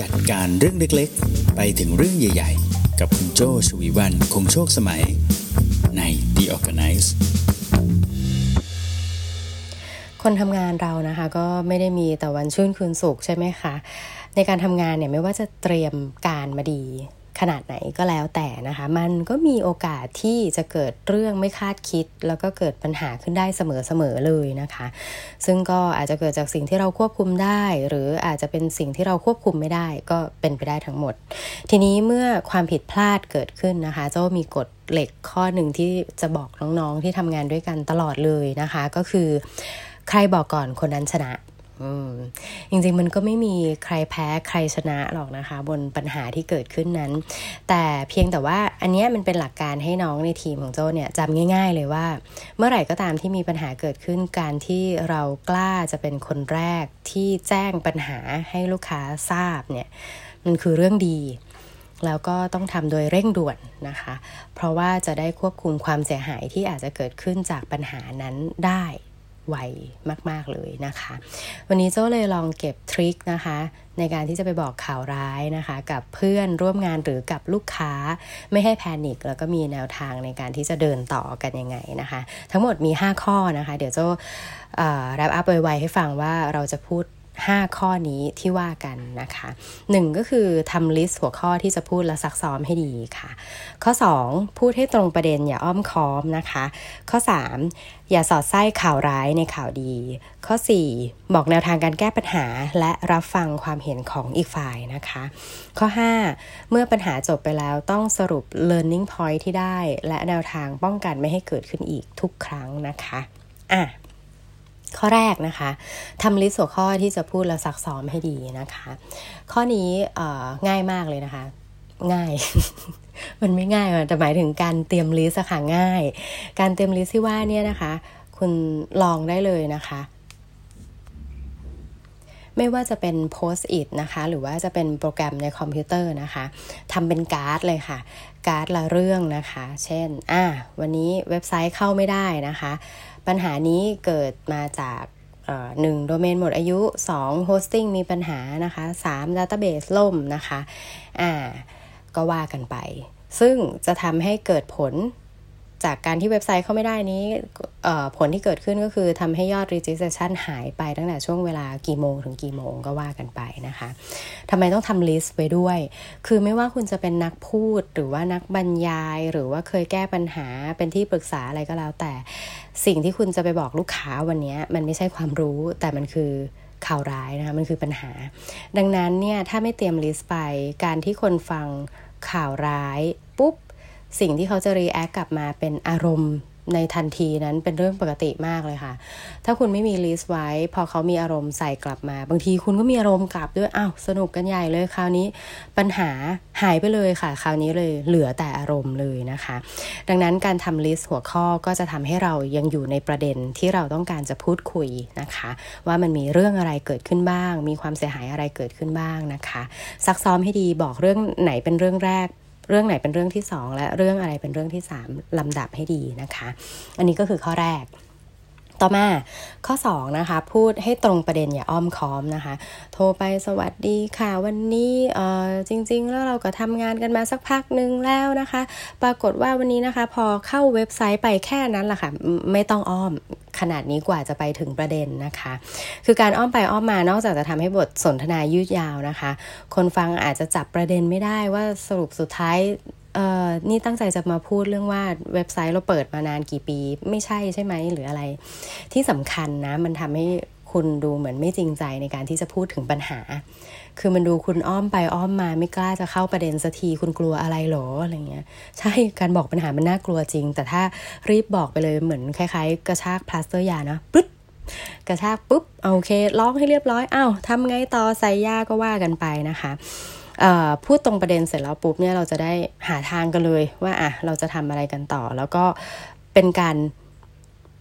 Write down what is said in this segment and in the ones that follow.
จัดการเรื่องเล็กๆ ไปถึงเรื่องใหญ่ๆ กับคุณโจชวีวันคงโชคสมัยใน The Organize คนทำงานเรานะคะ ก็ไม่ได้มีแต่วันชื่นคืนสุขใช่ไหมคะ ในการทำงานเนี่ยไม่ว่าจะเตรียมการมาดี ขนาดไหนก็แล้วแต่นะคะ มันก็มีโอกาสที่จะเกิดเรื่องไม่คาดคิด แล้วก็เกิดปัญหาขึ้นได้เสมอๆเลยนะคะ ซึ่งก็อาจจะเกิดจากสิ่งที่เราควบคุมได้ หรืออาจจะเป็นสิ่งที่เราควบคุมไม่ได้ก็เป็นไปได้ทั้งหมด ทีนี้เมื่อความผิดพลาดเกิดขึ้นนะคะเจ้ามีกฎเหล็กข้อหนึ่งที่จะบอกน้องๆที่ทำงานด้วยกันตลอดเลยนะคะ ก็คือ ใครบอกก่อนคนนั้นชนะ จริงๆมันก็ไม่มีใครแพ้ใครชนะหรอกนะคะ บนปัญหาที่เกิดขึ้นนั้น แต่เพียงแต่ว่าอันนี้มันเป็นหลักการให้น้องในทีมของโจ้เนี่ยจำง่าย ๆ เลยว่า เมื่อไหร่ก็ตามที่มีปัญหาเกิดขึ้นการที่เรากล้าจะเป็นคนแรกที่แจ้งปัญหาให้ลูกค้าทราบเนี่ยมันคือเรื่องดีแล้วก็ต้องทำโดยเร่งด่วนนะคะ เพราะว่าจะได้ควบคุมความเสียหายที่อาจจะเกิดขึ้นจากปัญหานั้นได้ ไวมาก ๆ เลยนะคะ วันนี้เจ้าเลยลองเก็บทริคนะคะ ในการที่จะไปบอกข่าวร้ายนะคะ กับเพื่อนร่วมงานหรือกับลูกค้า ไม่ให้แพนิคแล้วก็มีแนวทางในการที่จะเดินต่อกันยังไงนะคะ ทั้งหมดมี 5 ข้อนะคะ เดี๋ยวเจ้าแรปอัพไวๆให้ฟังว่าเราจะพูด 5 ข้อนี้ที่ว่ากันนะคะ 1 ก็คือทำลิสต์หัวข้อที่จะพูดและซักซ้อมให้ดีค่ะ ข้อ 2 พูดให้ตรงประเด็นอย่าอ้อมค้อมนะคะ ข้อ 3 อย่าสอดไส้ข่าวร้ายในข่าวดี ข้อ 4 บอกแนวทางการแก้ปัญหาและรับฟังความเห็นของอีกฝ่ายนะคะ ข้อ 5 เมื่อปัญหาจบไปแล้วต้องสรุป learning point ที่ได้ และแนวทางป้องกันไม่ให้เกิดขึ้นอีกทุกครั้งนะคะอะ ข้อแรกนะคะทำ list หัวข้อที่จะพูดและซักซ้อมให้ดีนะคะ ข้อนี้ง่ายมากเลยนะคะ ง่าย มันไม่ง่ายแต่หมายถึงการเตรียม list ค่ะง่าย การเตรียม list ที่ว่าเนี่ยนะคะ คุณลองได้เลยนะคะ ไม่ว่าจะเป็น post it นะคะ หรือว่าจะเป็นโปรแกรมในคอมพิวเตอร์นะคะทำเป็นการ์ดเลยค่ะ การ์ดละเรื่องนะคะ เช่นอ่าวันนี้เว็บไซต์เข้าไม่ได้นะคะ ปัญหานี้เกิดมาจากหนึ่งโดเมนหมดอายุ2 hosting มีปัญหานะคะ3 Database ล่มนะคะอ่าก็ว่ากันไป ซึ่งจะทำให้เกิดผล จากการที่เว็บไซต์เข้าไม่ได้นี้ผลที่เกิดขึ้นก็คือทำให้ยอด registration หายไปตั้งแต่ช่วงเวลากี่โมงถึงกี่โมงก็ว่ากันไปนะคะทำไมต้องทำลิสต์ไว้ด้วย คือไม่ว่าคุณจะเป็นนักพูดหรือว่านักบรรยาย หรือว่าเคยแก้ปัญหาเป็นที่ปรึกษาอะไรก็แล้ว แต่สิ่งที่คุณจะไปบอกลูกค้าวันนี้มันไม่ใช่ความรู้แต่มันคือข่าวร้ายนะคะมันคือปัญหา ดังนั้นเนี่ยถ้าไม่เตรียมลิสต์ไปการที่คนฟังข่าวร้ายปุ๊บ สิ่งที่เขาจะ react กลับมาเป็นอารมณ์ในทันทีนั้นเป็นเรื่องปกติมากเลยค่ะ ถ้าคุณไม่มี list ไว้ พอเขามีอารมณ์ใส่กลับมา บางทีคุณก็มีอารมณ์กลับด้วย อ้าว สนุกกันใหญ่เลย คราวนี้ปัญหาหายไปเลยค่ะ คราวนี้เลยเหลือแต่อารมณ์เลยนะคะ ดังนั้นการทำ list หัวข้อก็จะทำให้เรายังอยู่ในประเด็นที่เราต้องการจะพูดคุยนะคะ ว่ามันมีเรื่องอะไรเกิดขึ้นบ้าง มีความเสียหายอะไรเกิดขึ้นบ้างนะคะ ซักซ้อมให้ดีบอกเรื่องไหนเป็นเรื่องแรก เรื่องไหนเป็นเรื่องที่ 2 และเรื่องอะไรเป็นเรื่องที่ 3ลำดับให้ดีนะคะ อันนี้ก็คือข้อแรก ต่อมาข้อ 2 นะคะ พูดให้ตรงประเด็นอย่าอ้อมค้อมนะคะ โทรไปสวัสดีค่ะ วันนี้เออจริง ๆ แล้วเราก็ทำงานกันมาสักพักหนึ่งแล้วนะคะ ปรากฏว่าวันนี้นะคะ พอเข้าเว็บไซต์ไปแค่นั้นแหละค่ะ ไม่ต้องอ้อมขนาดนี้กว่าจะไปถึงประเด็นนะคะ คือการอ้อมไปอ้อมมานอกจากจะทำให้บทสนทนายืดยาวนะคะ คนฟังอาจจะจับประเด็นไม่ได้ว่าสรุปสุดท้าย ออนี่ตั้งใจจะมาพูดเรื่องว่าเว็บไซต์เราเปิดมานานกี่ปี ไม่ใช่ใช่ไหมหรืออะไร ที่สำคัญนะ มันทำให้คุณดูเหมือนไม่จริงใจในการที่จะพูดถึงปัญหา คือมันดูคุณอ้อมไปอ้อมมาไม่กล้าจะเข้าประเด็นสักทีคุณกลัวอะไรหรออะไรเงี้ย ใช่การบอกปัญหามันน่ากลัวจริง แต่ถ้ารีบบอกไปเลยเหมือนคล้ายๆ กระชากพลาสเตอร์ยานะปึ๊บกระชากปุ๊บโอเคร้องให้เรียบร้อยอ้าวทำไงต่อใส่ยาก็ว่ากันไปนะคะ พูดตรงประเด็นเสร็จแล้วปุ๊บเนี่ยเราจะได้หาทางกันเลยว่าอะเราจะทำอะไรกันต่อ แล้วก็เป็นการ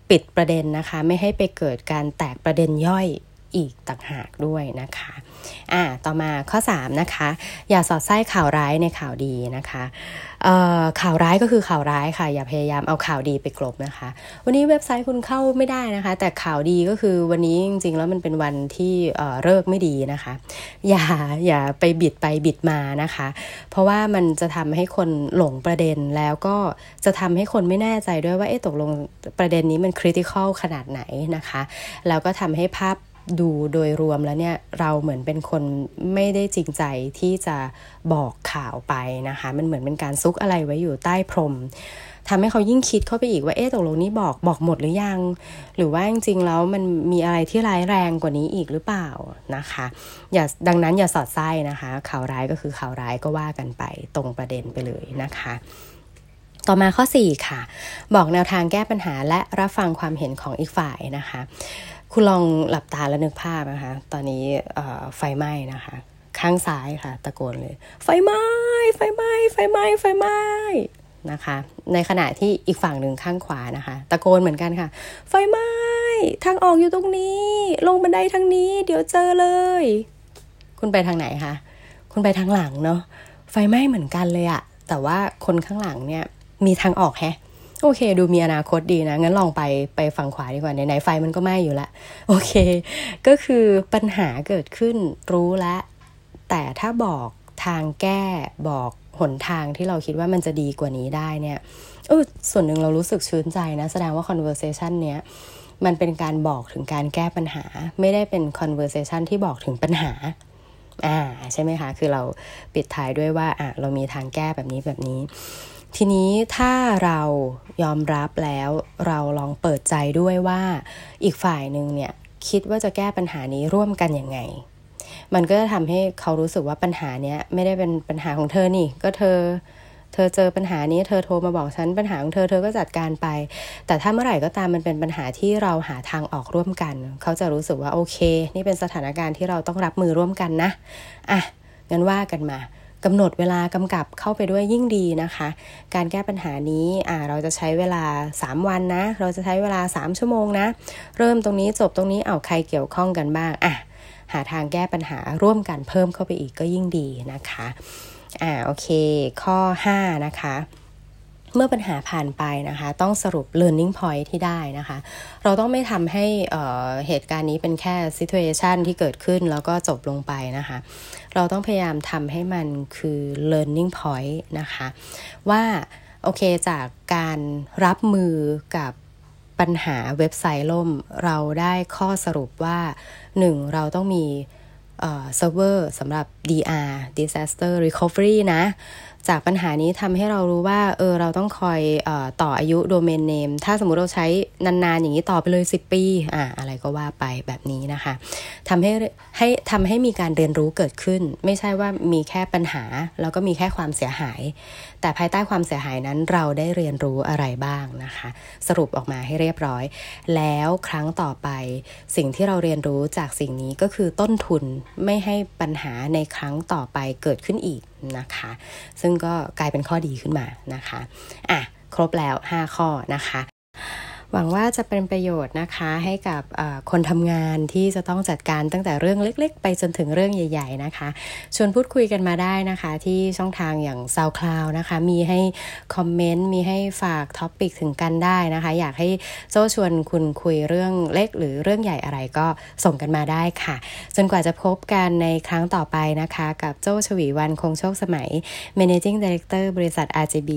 ปิดประเด็นนะคะ ไม่ให้ไปเกิดการแตกประเด็นย่อย อีกต่างหากด้วยนะคะอ่าต่อมาข้อ 3 นะคะ อย่าสอดไส้ข่าวร้ายในข่าวดีนะคะข่าวร้ายก็คือข่าวร้ายค่ะ อย่าพยายามเอาข่าวดีไปกลบนะคะ วันนี้เว็บไซต์คุณเข้าไม่ได้นะคะ แต่ข่าวดีก็คือวันนี้จริงๆแล้วมันเป็นวันที่เลิกไม่ดีนะคะ อย่าอย่าไปบิดไปบิดมานะคะ เพราะว่ามันจะทำให้คนหลงประเด็นแล้วก็จะทำให้คนไม่แน่ใจด้วยว่าเอ๊ะตกลงประเด็นนี้มันคริติคอลขนาดไหนนะคะ แล้วก็ทำให้ภาพ ดูโดยรวมแล้วเนี่ยเราเหมือนเป็นคนไม่ได้จริงใจที่จะบอกข่าวไปนะคะ มันเหมือนเป็นการซุกอะไรไว้อยู่ใต้พรมทำให้เขายิ่งคิดเข้าไปอีกว่าเอ๊ะตกลงนี้บอกบอกหมดหรือยัง หรือว่าจริงๆแล้วมันมีอะไรที่ร้ายแรงกว่านี้อีกหรือเปล่านะคะ อย่าดังนั้นอย่าสอดไส้นะคะ ข่าวร้ายก็คือข่าวร้ายก็ว่ากันไปตรงประเด็นไปเลยนะคะต่อมาข้อ 4 ค่ะ บอกแนวทางแก้ปัญหาและรับฟังความเห็นของอีกฝ่ายนะคะ คุณลองหลับตาแล้วนึกภาพนะคะ ตอนนี้ไฟไหม้นะคะ ข้างซ้ายค่ะ ตะโกนเลย ไฟไหม้ ไฟไหม้ ไฟไหม้ ไฟไหม้นะคะ ในขณะที่อีกฝั่งหนึ่งข้างขวานะคะ ตะโกนเหมือนกันค่ะ ไฟไหม้ ทางออกอยู่ตรงนี้ ลงบันไดทางนี้ เดี๋ยวเจอเลย คุณไปทางไหนคะ คุณไปทางหลังเนาะ ไฟไหม้เหมือนกันเลยอะแต่ว่าคนข้างหลังเนี่ยมีทางออกแฮะ โอเค ดูมีอนาคตดีนะ งั้นลองไปไปฝั่งขวาดีกว่าไหนไฟมันก็ไหม้อยู่ละโอเค ก็คือปัญหาเกิดขึ้นรู้แล้วแต่ถ้าบอกทางแก้บอกหนทางที่เราคิดว่ามันจะดีกว่านี้ได้เนี่ยเออส่วนหนึ่งเรารู้สึกชื่นใจนะ แสดงว่า conversation เนี้ยมันเป็นการบอกถึงการแก้ปัญหา ไม่ได้เป็น conversation ที่บอกถึงปัญหาอ่าใช่ไหมคะ คือเราปิดท้ายด้วยว่าอะเรามีทางแก้แบบนี้แบบนี้ ทีนี้ถ้าเรายอมรับแล้วเราลองเปิดใจด้วยว่าอีกฝ่ายหนึ่งเนี่ยคิดว่าจะแก้ปัญหานี้ร่วมกันยังไง มันก็จะทำให้เขารู้สึกว่าปัญหาเนี้ยไม่ได้เป็นปัญหาของเธอนี่ ก็เธอ เธอเจอปัญหานี้ เธอโทรมาบอกฉันปัญหาของเธอเธอก็จัดการไป แต่ถ้าเมื่อไหร่ก็ตามมันเป็นปัญหาที่เราหาทางออกร่วมกัน เขาจะรู้สึกว่าโอเค นี่เป็นสถานการณ์ที่เราต้องรับมือร่วมกันนะอะงั้นว่ากันมา กำหนดเวลากำกับเข้าไปด้วยยิ่งดีนะคะ การแก้ปัญหานี้เราจะใช้เวลา 3 วันนะ เราจะใช้เวลา 3 ชั่วโมงนะ เริ่มตรงนี้จบตรงนี้เอาใครเกี่ยวข้องกันบ้างอะหาทางแก้ปัญหาร่วมกันเพิ่มเข้าไปอีกก็ยิ่งดีนะคะอ่าโอเค ข้อ 5 นะคะ เมื่อปัญหาผ่านไปนะคะ ต้องสรุป learning point ที่ได้นะคะ เราต้องไม่ทำให้เเหตุการณ์นี้เป็นแค่ situation ที่เกิดขึ้นแล้วก็จบลงไปนะคะ เราต้องพยายามทำให้มันคือ learning point นะคะ ว่าโอเคจากการรับมือกับปัญหาเว็บไซต์ล่ม เราได้ข้อสรุปว่า 1. เราต้องมีเซิร์ฟเวอร์สำหรับ DR disaster recovery นะ จากปัญหานี้ทำให้เรารู้ว่าเออเราต้องคอยอต่ออายุโดเมนเนมถ้าสมมุติเราใช้นานๆอย่างนี้ต่อไปเลย 10 ปีอ่าอะไรก็ว่าไปแบบนี้นะคะทำให้ให้ทำให้มีการเรียนรู้เกิดขึ้น ไม่ใช่ว่ามีแค่ปัญหา แล้วก็มีแค่ความเสียหาย แต่ภายใต้ความเสียหายนั้นเราได้เรียนรู้อะไรบ้างนะคะ สรุปออกมาให้เรียบร้อย แล้วครั้งต่อไปสิ่งที่เราเรียนรู้จากสิ่งนี้ก็คือต้นทุนไม่ให้ปัญหาในครั้งต่อไปเกิดขึ้นอีกนะคะ ซึ่งก็กลายเป็นข้อดีขึ้นมานะคะ อะ ครบแล้ว 5 ข้อนะคะ หวังว่าจะเป็นประโยชน์นะคะให้กับคนทำงานที่จะต้องจัดการตั้งแต่เรื่องเล็ก ๆ ไปจนถึงเรื่องใหญ่ ๆ นะคะ ชวนพูดคุยกันมาได้นะคะ ที่ช่องทางอย่าง SoundCloud นะคะ มีให้คอมเมนต์มีให้ฝากท็อปิกถึงกันได้นะคะ อยากให้โจ้ชวนคุณคุยเรื่องเล็กหรือเรื่องใหญ่อะไรก็ส่งกันมาได้ค่ะ จนกว่าจะพบกันในครั้งต่อไปนะคะ กับโจ้ชวีวันคงโชคสมัย Managing Director บริษัท RGB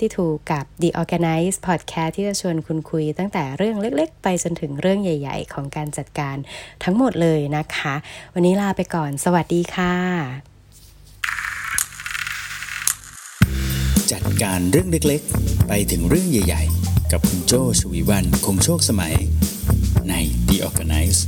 72 กับ The Organize Podcast ที่จะชวนคุณคุยตั้งแต่เรื่องเล็ก ๆ ไปจนถึงเรื่องใหญ่ ๆ ของการจัดการทั้งหมดเลยนะคะ วันนี้ลาไปก่อน สวัสดีค่ะ จัดการเรื่องเล็กๆ ไปถึงเรื่องใหญ่ ๆ กับคุณโจชวีวันคงโชคสมัยใน The Organize